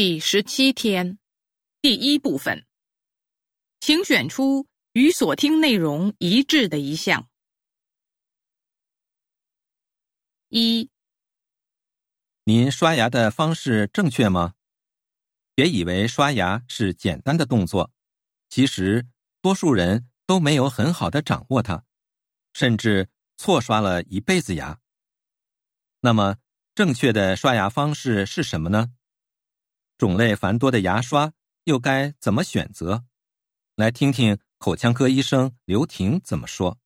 第十七天，第一部分，请选出与所听内容一致的一项。一，您刷牙的方式正确吗？别以为刷牙是简单的动作，其实多数人都没有很好的掌握它，甚至错刷了一辈子牙。那么，正确的刷牙方式是什么呢？种类繁多的牙刷又该怎么选择？来听听口腔科医生刘婷怎么说。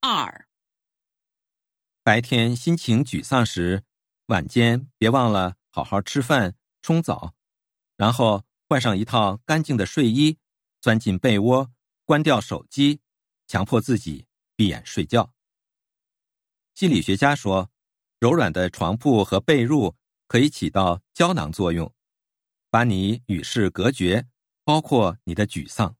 二，白天心情沮丧时，晚间别忘了好好吃饭、冲澡。然后换上一套干净的睡衣，钻进被窝，关掉手机，强迫自己闭眼睡觉。心理学家说，柔软的床铺和被褥可以起到胶囊作用，把你与世隔绝，包括你的沮丧。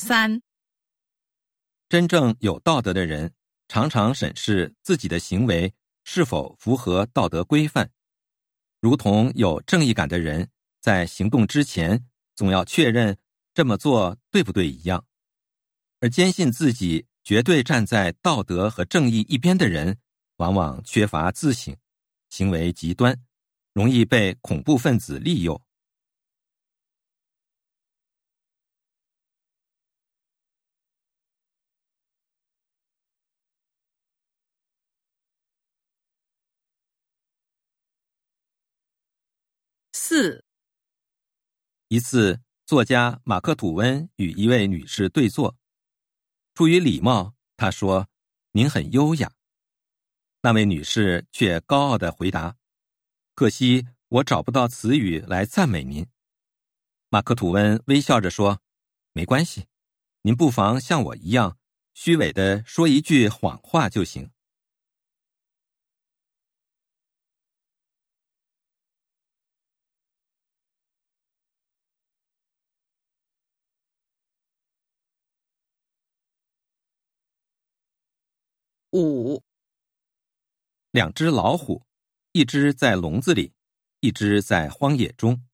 三，真正有道德的人，常常审视自己的行为是否符合道德规范，如同有正义感的人在行动之前总要确认这么做对不对一样。而坚信自己绝对站在道德和正义一边的人，往往缺乏自省，行为极端，容易被恐怖分子利诱。四，一次，作家马克·吐温与一位女士对坐，出于礼貌，他说：“您很优雅。”那位女士却高傲的回答：“可惜我找不到词语来赞美您。”马克·吐温微笑着说：“没关系，您不妨像我一样，虚伪的说一句谎话就行。”五，两只老虎，一只在笼子里，一只在荒野中。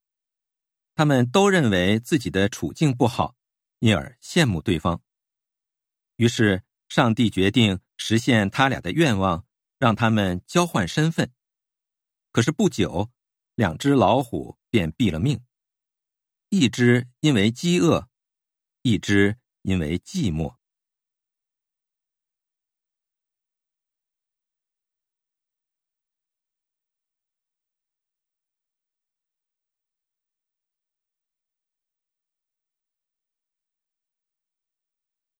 他们都认为自己的处境不好，因而羡慕对方。于是，上帝决定实现他俩的愿望，让他们交换身份。可是不久，两只老虎便毙了命，一只因为饥饿，一只因为寂寞。